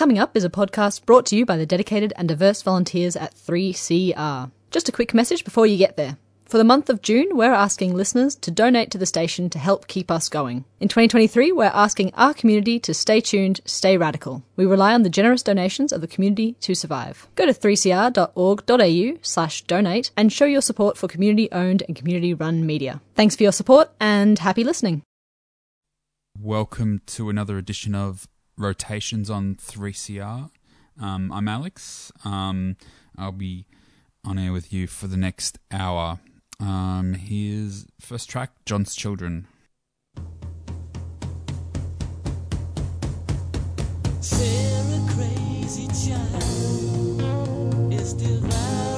Coming Up is a podcast brought to you by the dedicated and diverse volunteers at 3CR. Just a quick message before you get there. For the month of June, we're asking listeners to donate to the station to help keep us going. In 2023, we're asking our community to stay tuned, stay radical. We rely on the generous donations of the community to survive. Go to 3cr.org.au slash donate and show your support for community owned and community run media. Thanks for your support and happy listening. Welcome to another edition of Rotations on 3CR. Um, I'm Alex. Um, I'll be on air with you for the next hour. Um, here's first track, John's Children. Sarah, crazy child, is devouring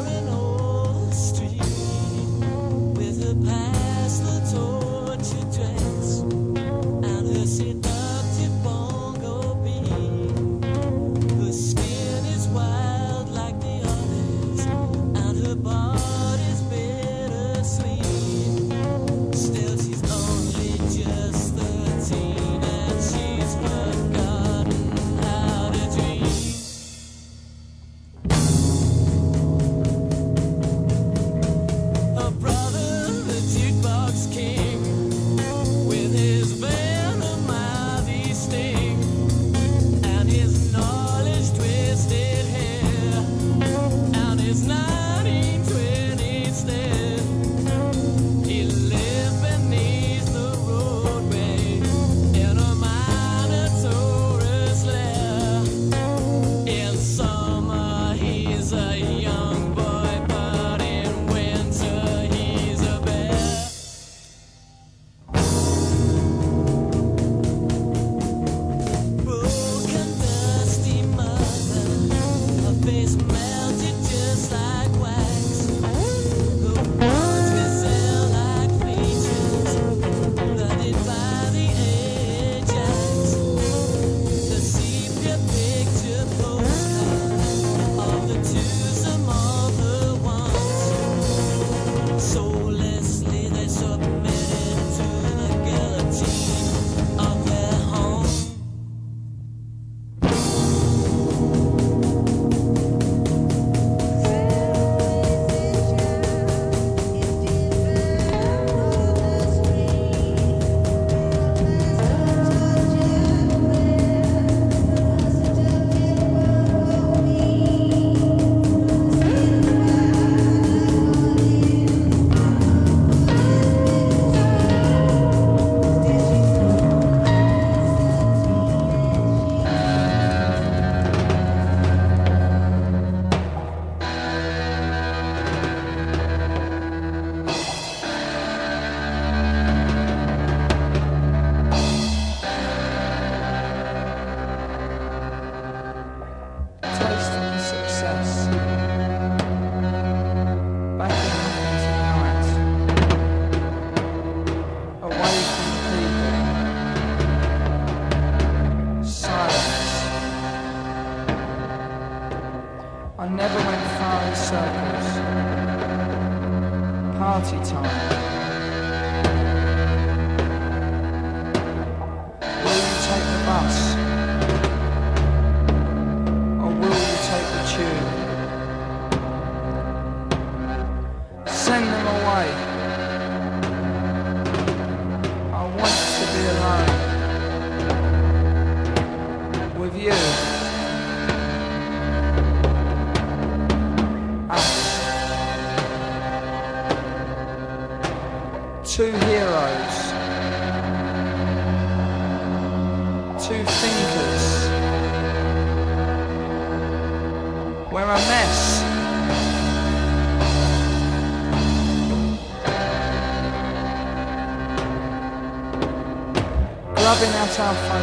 Grubbing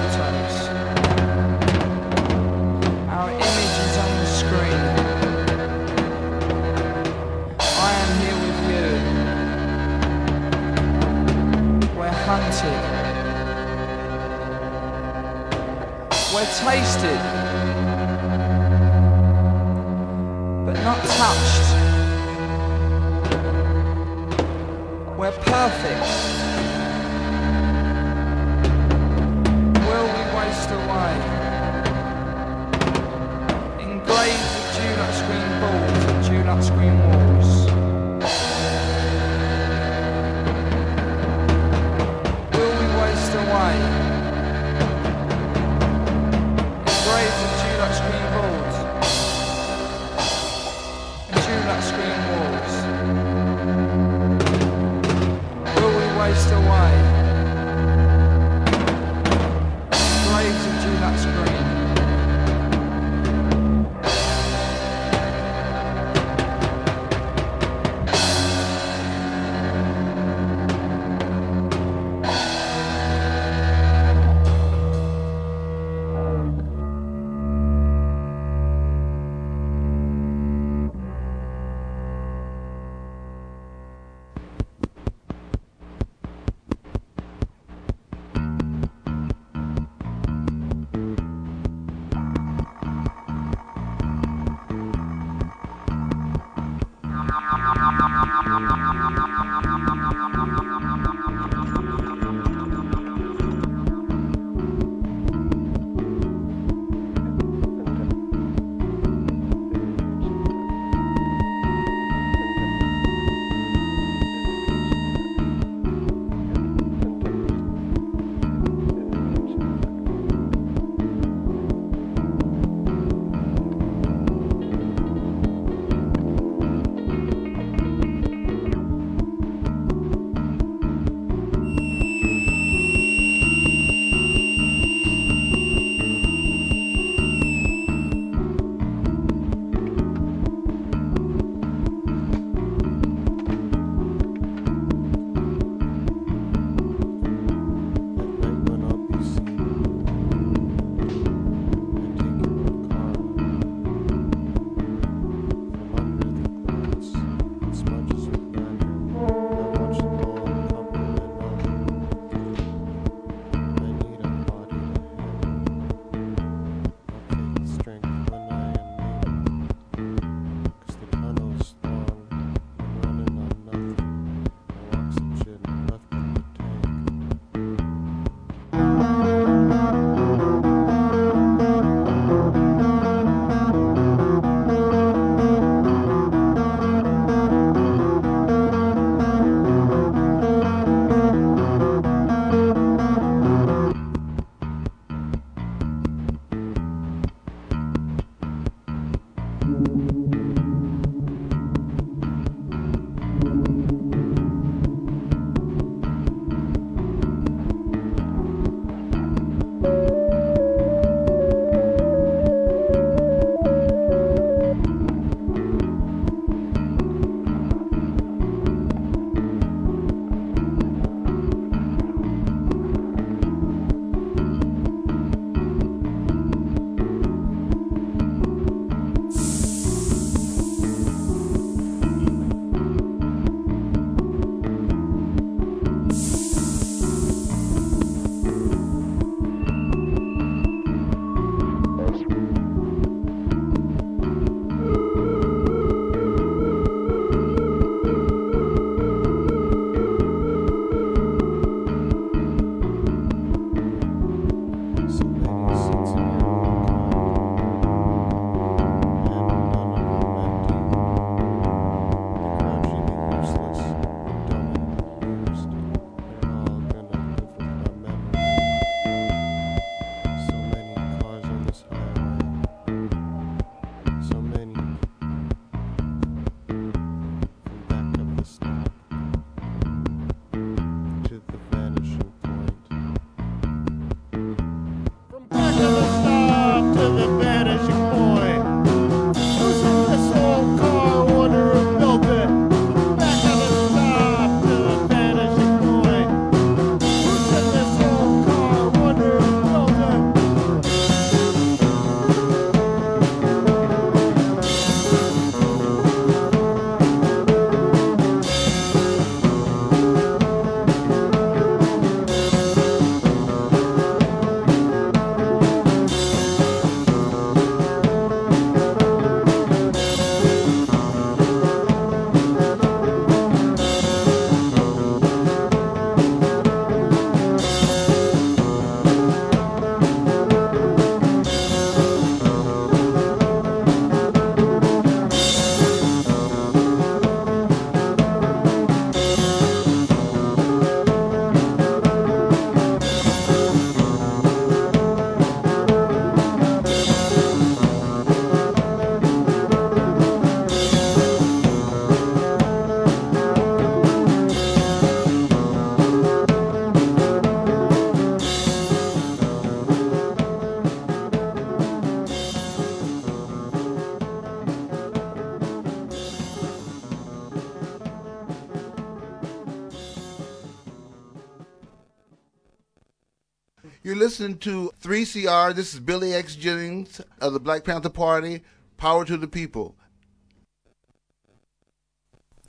listening to 3CR. This is Billy X. Jennings of the Black Panther Party. Power to the people.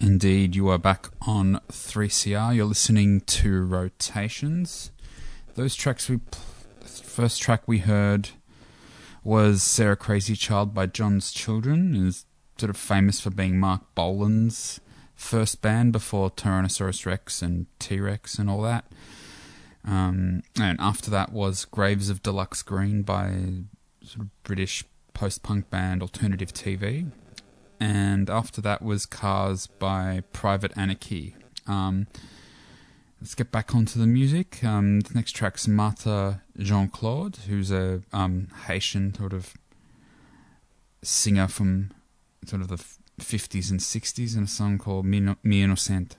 Indeed, you are back on 3CR. You're listening to Rotations. Those tracks we first track we heard was Sarah Crazy Child by John's Children. Is sort of famous for being Marc Bolan's first band before Tyrannosaurus Rex and T Rex and all that. Um, and after that was Graves of Deluxe Green by sort of British post punk band Alternative TV. And after that was Cars by Private Anarchy. Um, let's get back onto the music. Um, the next track's Martha Jean Claude, who's a um, Haitian sort of singer from sort of the 50s and 60s in a song called Mi Innocente.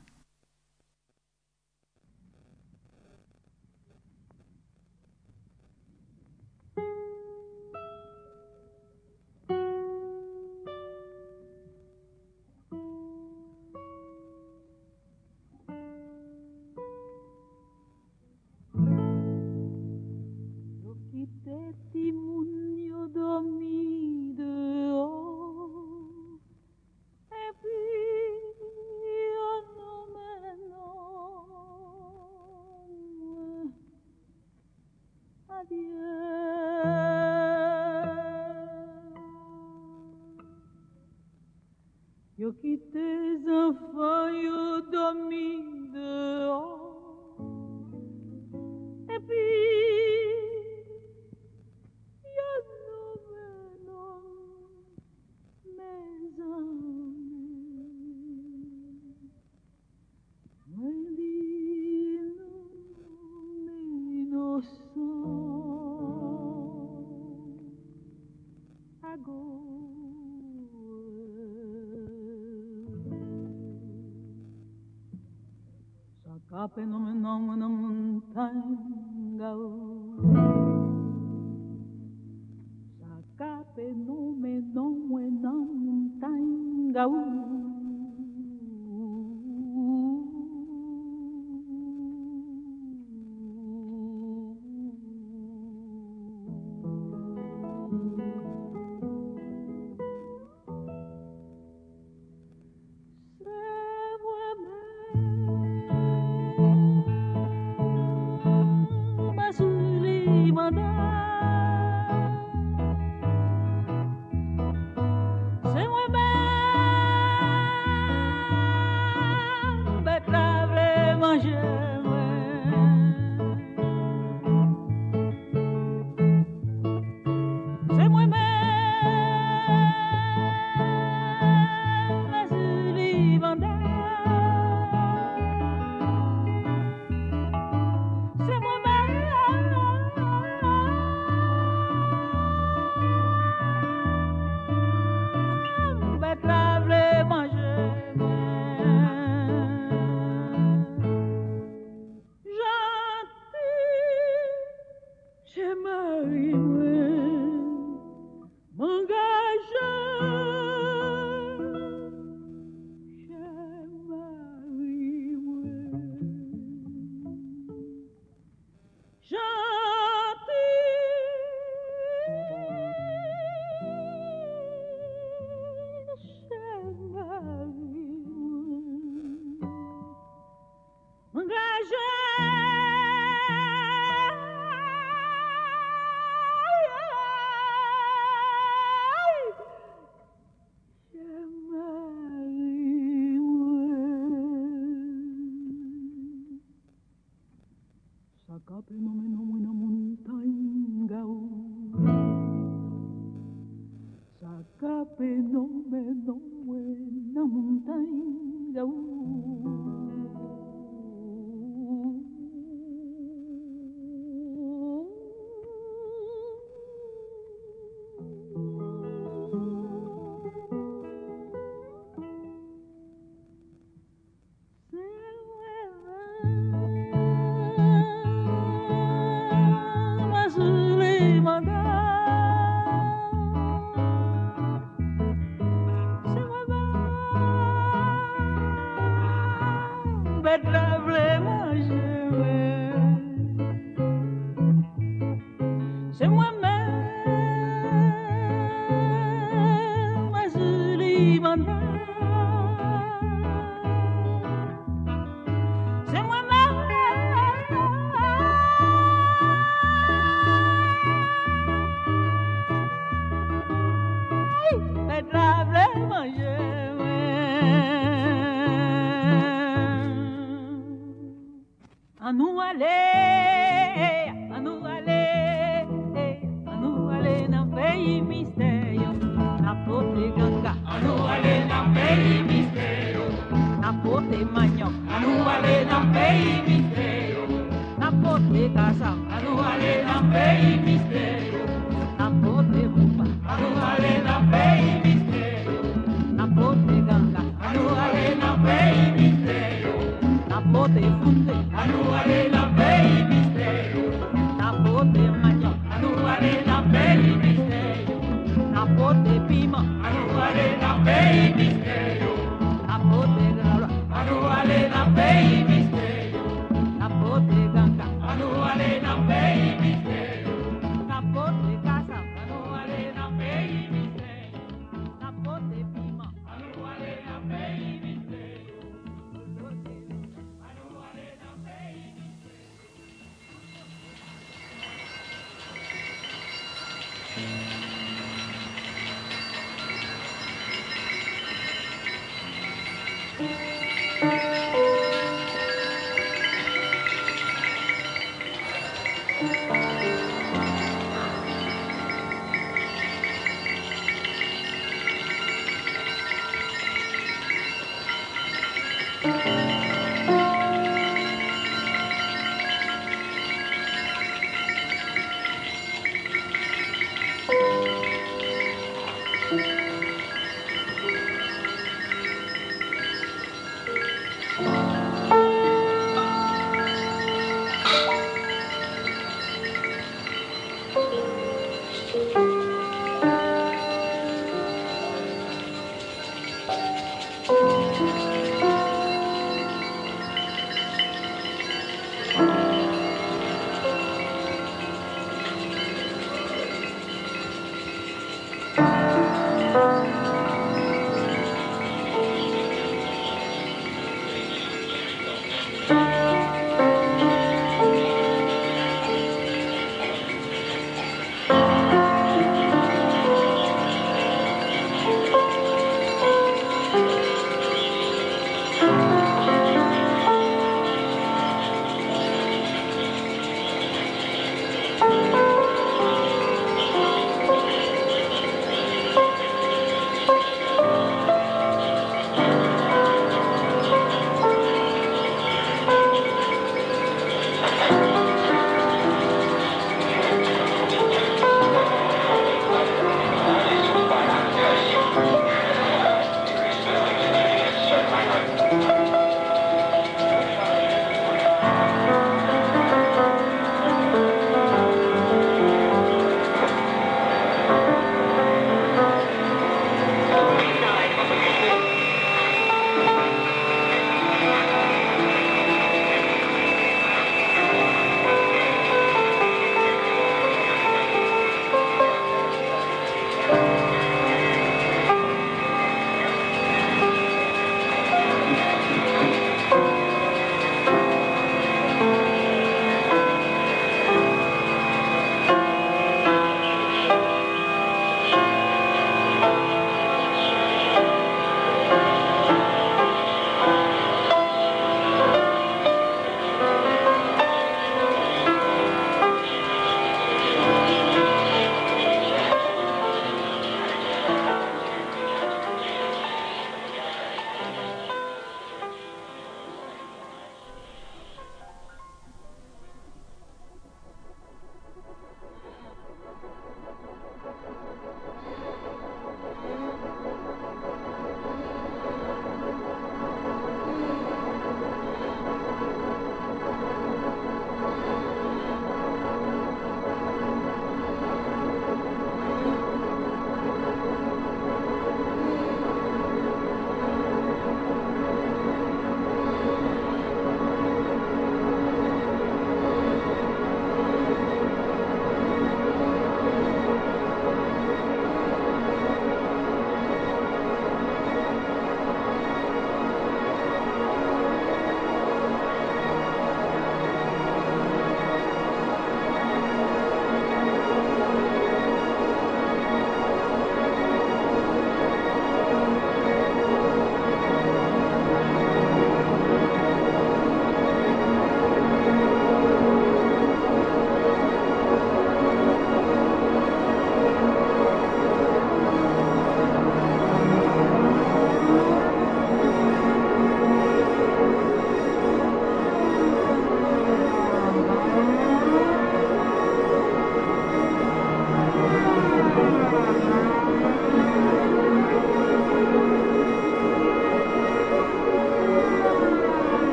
capenomenum buena montaña.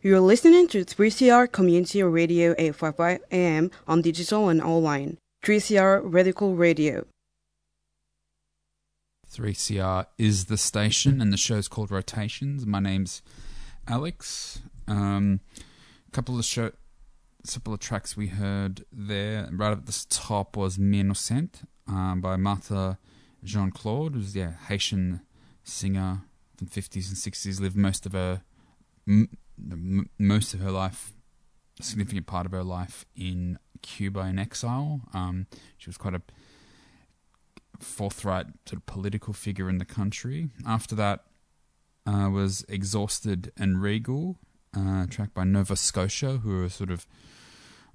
You're listening to 3CR Community Radio 855 AM on digital and online. 3CR Radical Radio. 3CR is the station, and the show's called Rotations. My name's Alex. Um, a couple of show, couple of tracks we heard there. Right at the top was Mi Innocent um, by Martha Jean Claude, who's yeah Haitian singer from the 50s and 60s. Lived most of her m- m- most of her life, a significant part of her life in Cuba in exile. Um, she was quite a forthright sort of political figure in the country. After that uh, was Exhausted and Regal, uh, track by Nova Scotia, who are a sort of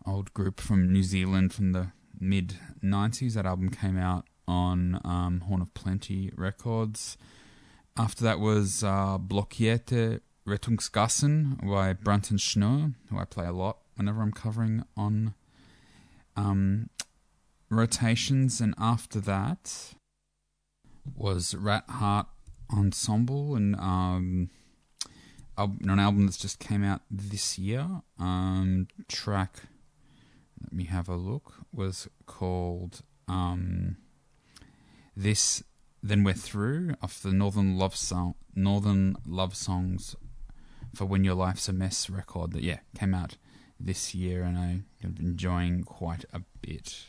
old group from New Zealand from the mid 90s. That album came out on um, Horn of Plenty Records. After that was uh, Rettungsgassen by Brannten Schnur, who I play a lot whenever I'm covering on um, rotations. And after that was Rat Heart Ensemble, and um, an album that's just came out this year. Um, track, let me have a look, was called um, This Then We're Through off the Northern Love Song Northern Love Songs for When Your Life's a Mess record that yeah came out this year and I'm enjoying quite a bit.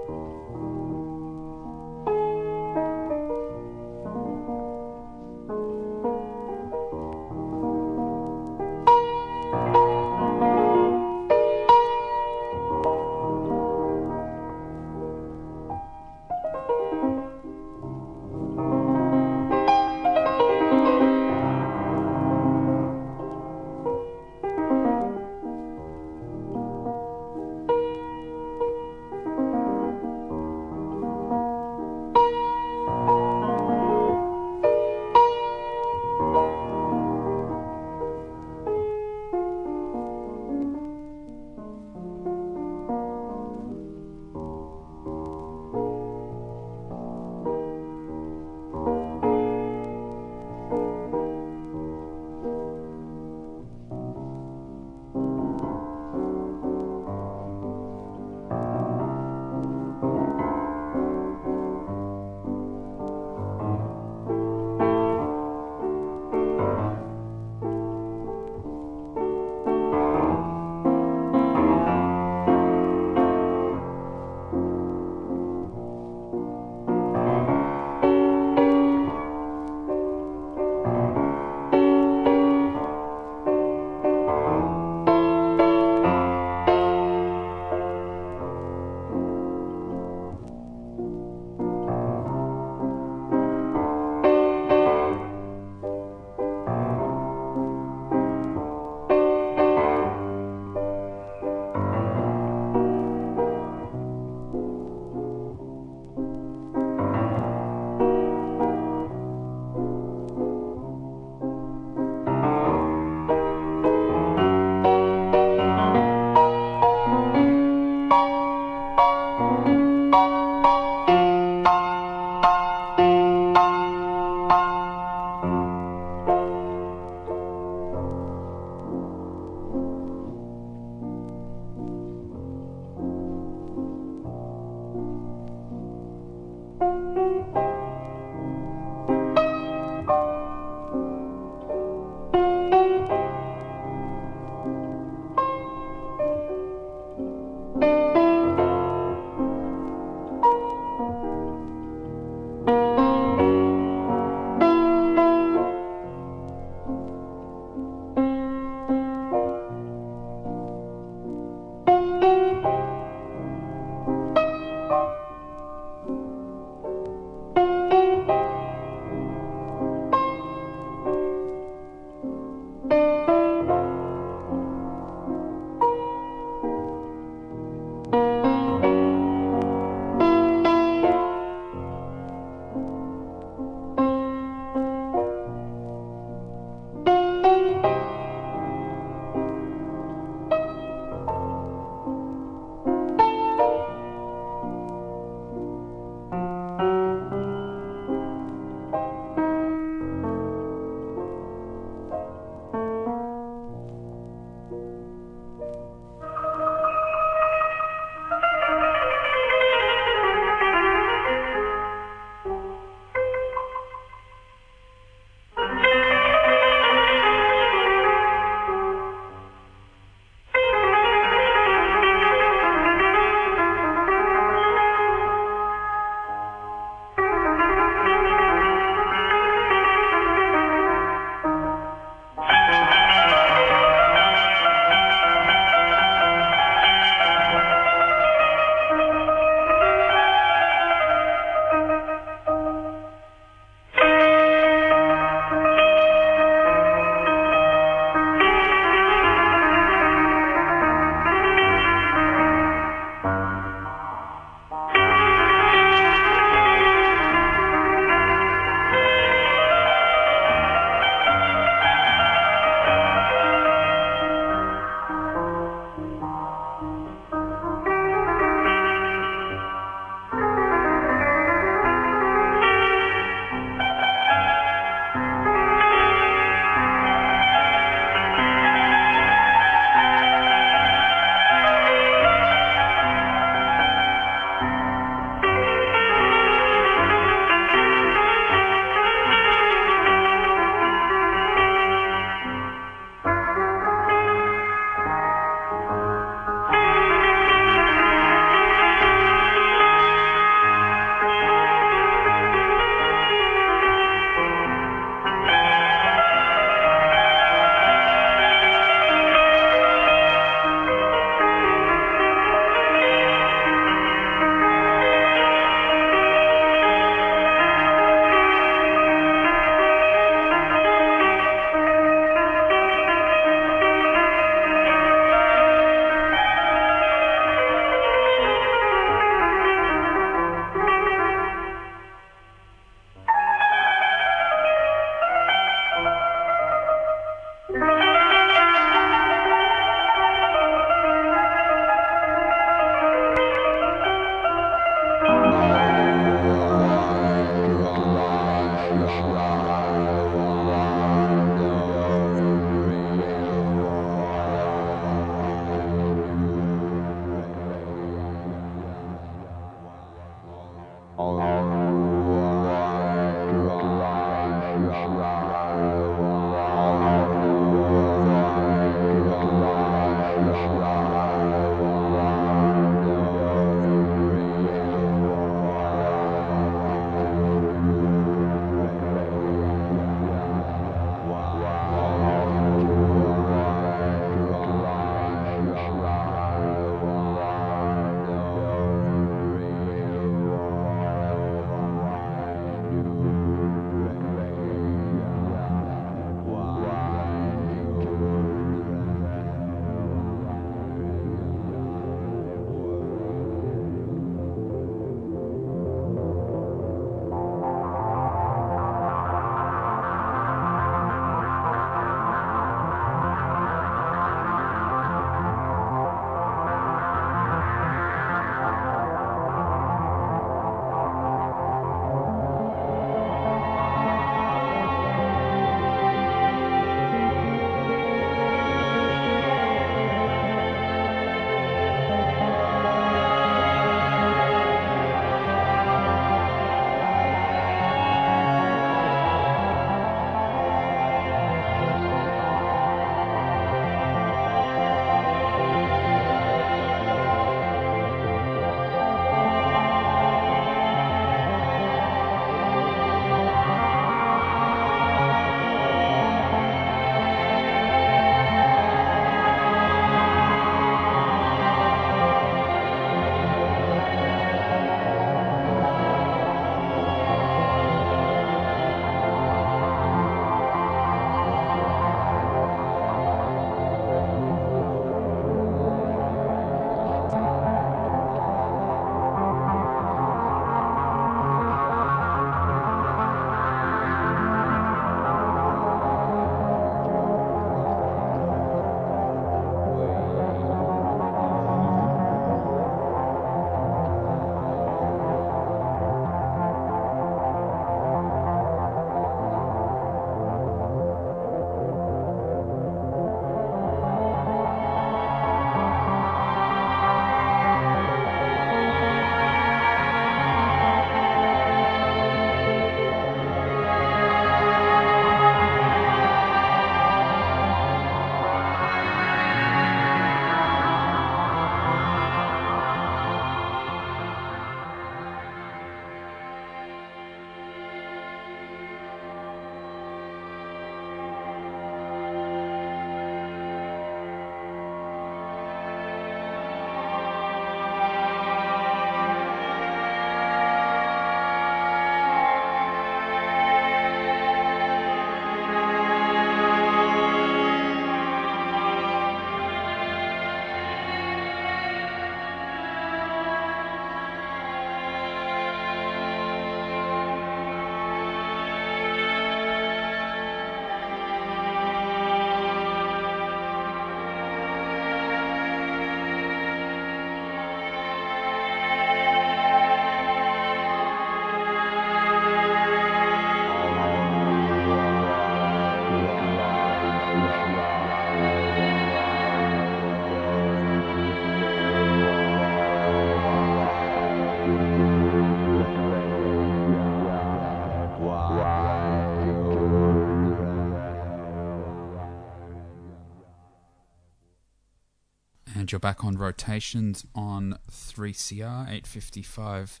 You're back on rotations on 3CR 8:55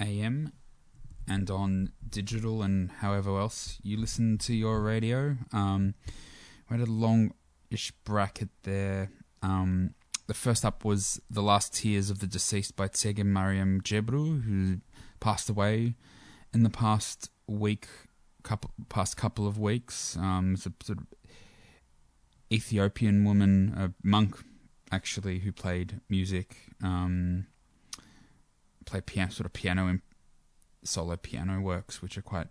a.m. and on digital and however else you listen to your radio. Um, we had a long-ish bracket there. Um, the first up was "The Last Tears of the Deceased" by Tsege Mariam Jebru, who passed away in the past week, couple past couple of weeks. Um, it's a sort of Ethiopian woman, a monk actually, who played music, um, played piano, sort of piano and solo piano works, which are quite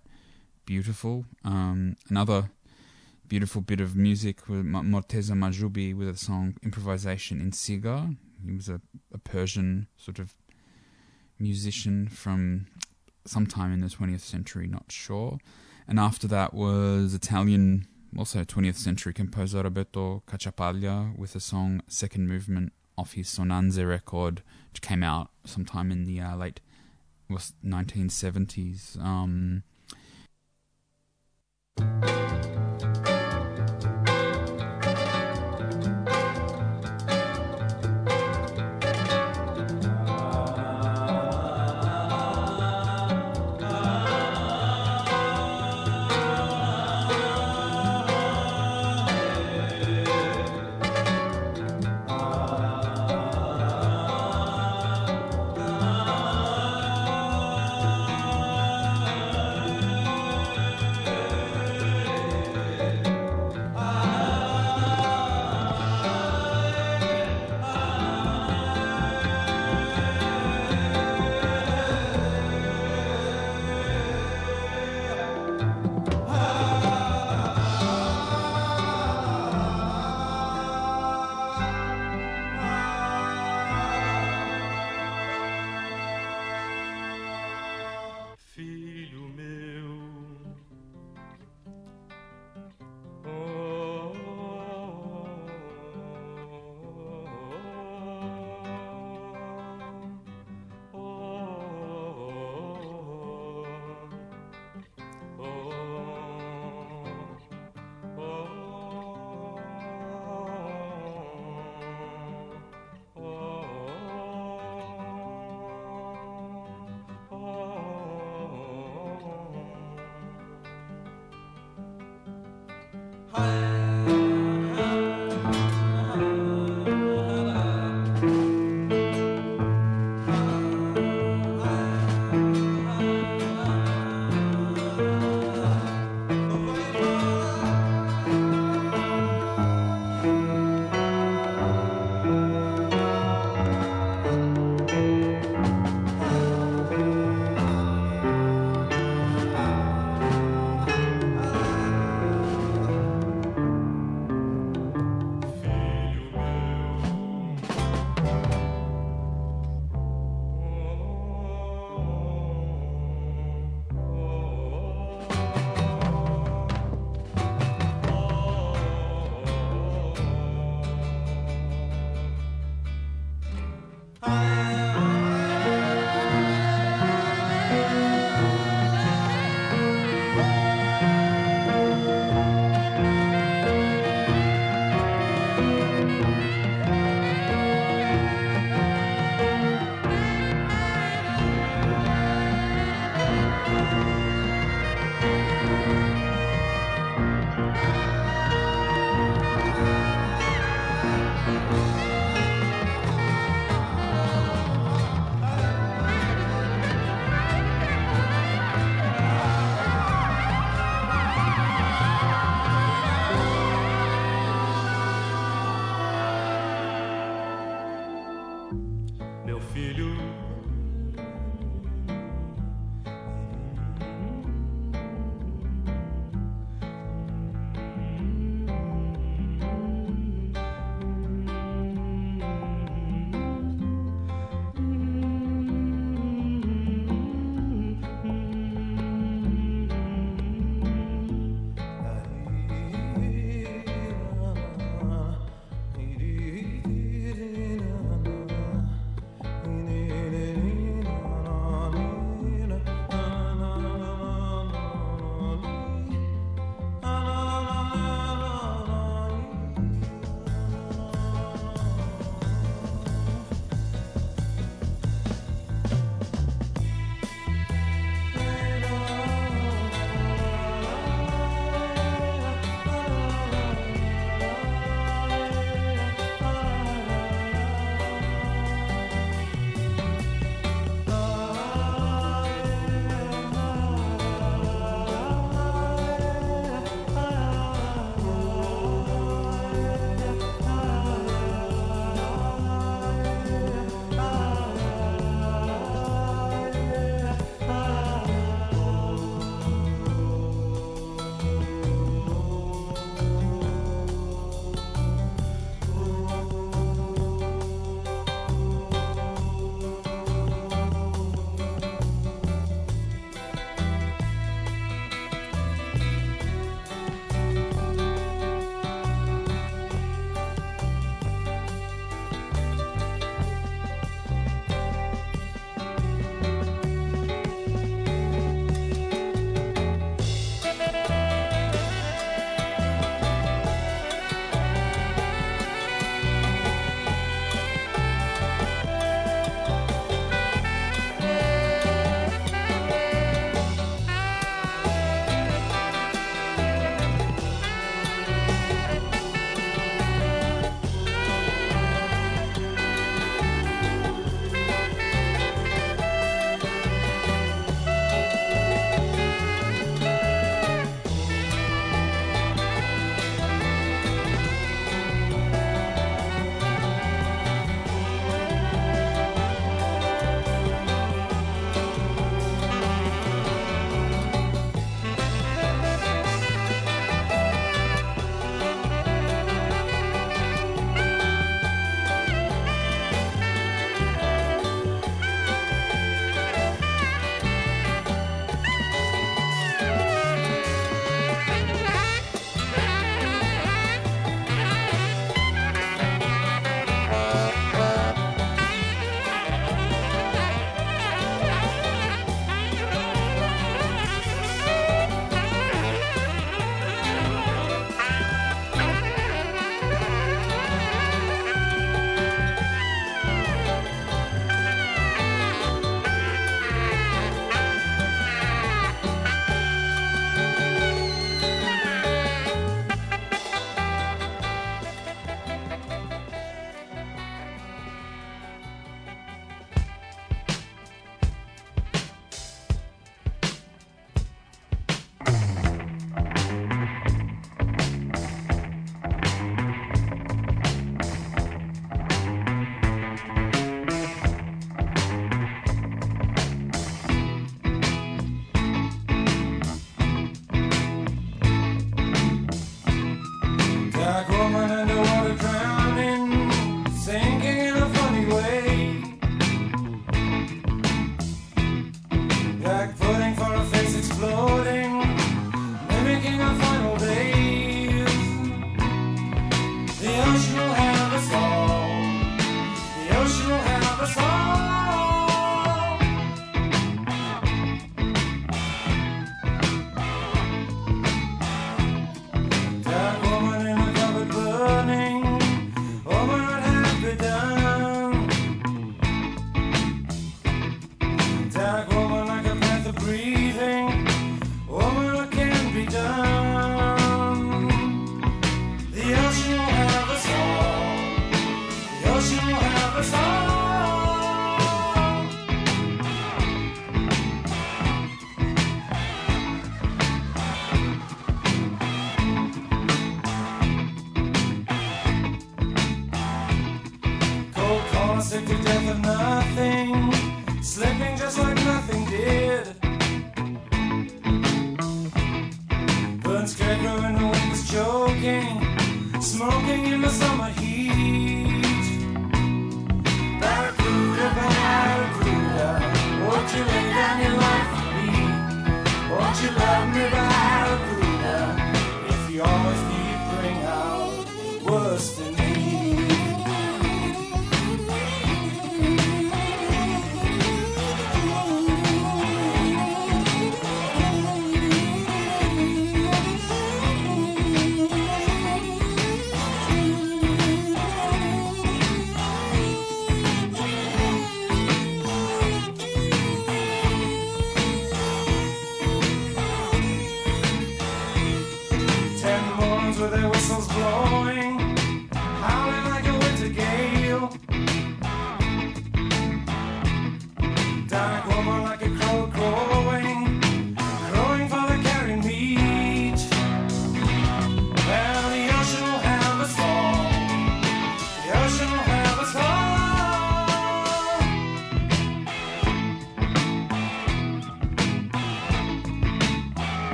beautiful. Um, another beautiful bit of music M- Morteza Mahjubi with a song "Improvisation in Sigah." He was a, a Persian sort of musician from sometime in the 20th century, not sure. And after that was Italian, also 20th century composer Roberto Cacciapaglia with a song Second Movement off his Sonanze record, which came out sometime in the uh, late was 1970s. Um,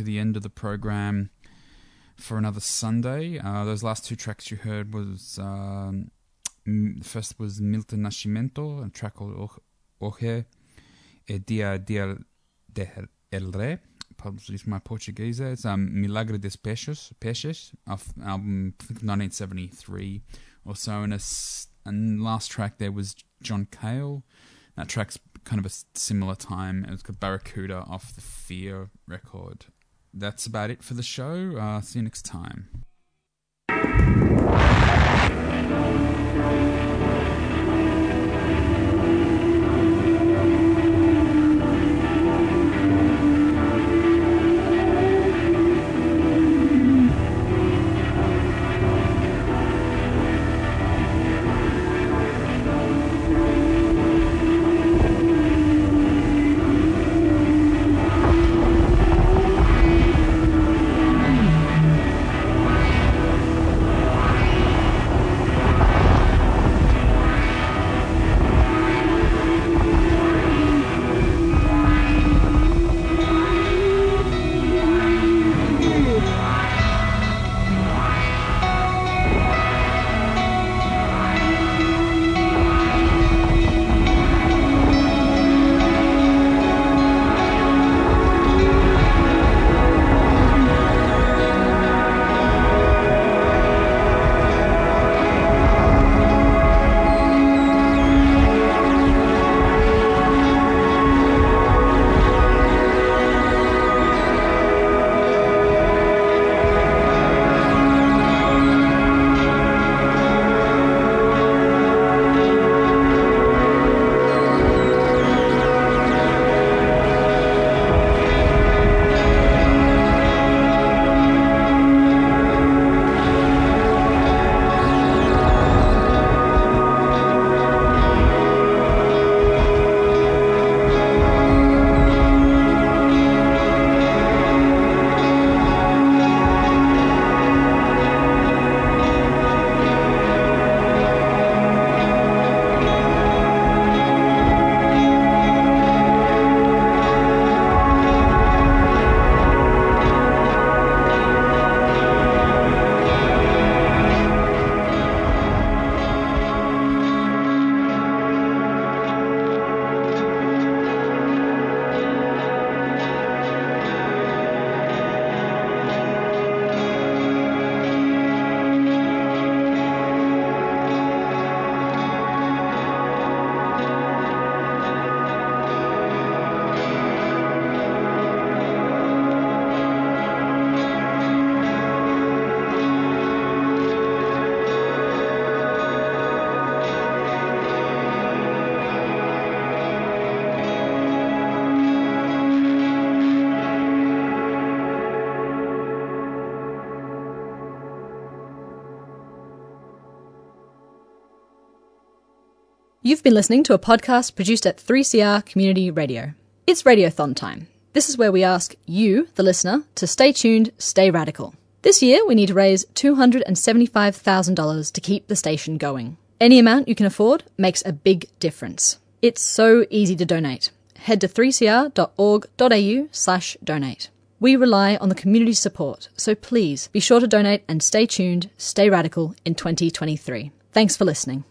to the end of the program for another Sunday. Uh, those last two tracks you heard was um, first was Milton Nascimento, a track called Hoje e Dia Dia de El Rey. Apologies my Portuguese. It's um, Milagre dos Peixes, Peixes off album I think 1973 or so. And a and last track there was John Cale. That track's kind of a similar time. It was called Barracuda off the Fear record. That's about it for the show. Uh, see you next time. You've been listening to a podcast produced at 3CR Community Radio. It's Radiothon time. This is where we ask you, the listener, to stay tuned, stay radical. This year, we need to raise $275,000 to keep the station going. Any amount you can afford makes a big difference. It's so easy to donate. Head to 3cr.org.au slash donate. We rely on the community support, so please be sure to donate and stay tuned, stay radical in 2023. Thanks for listening.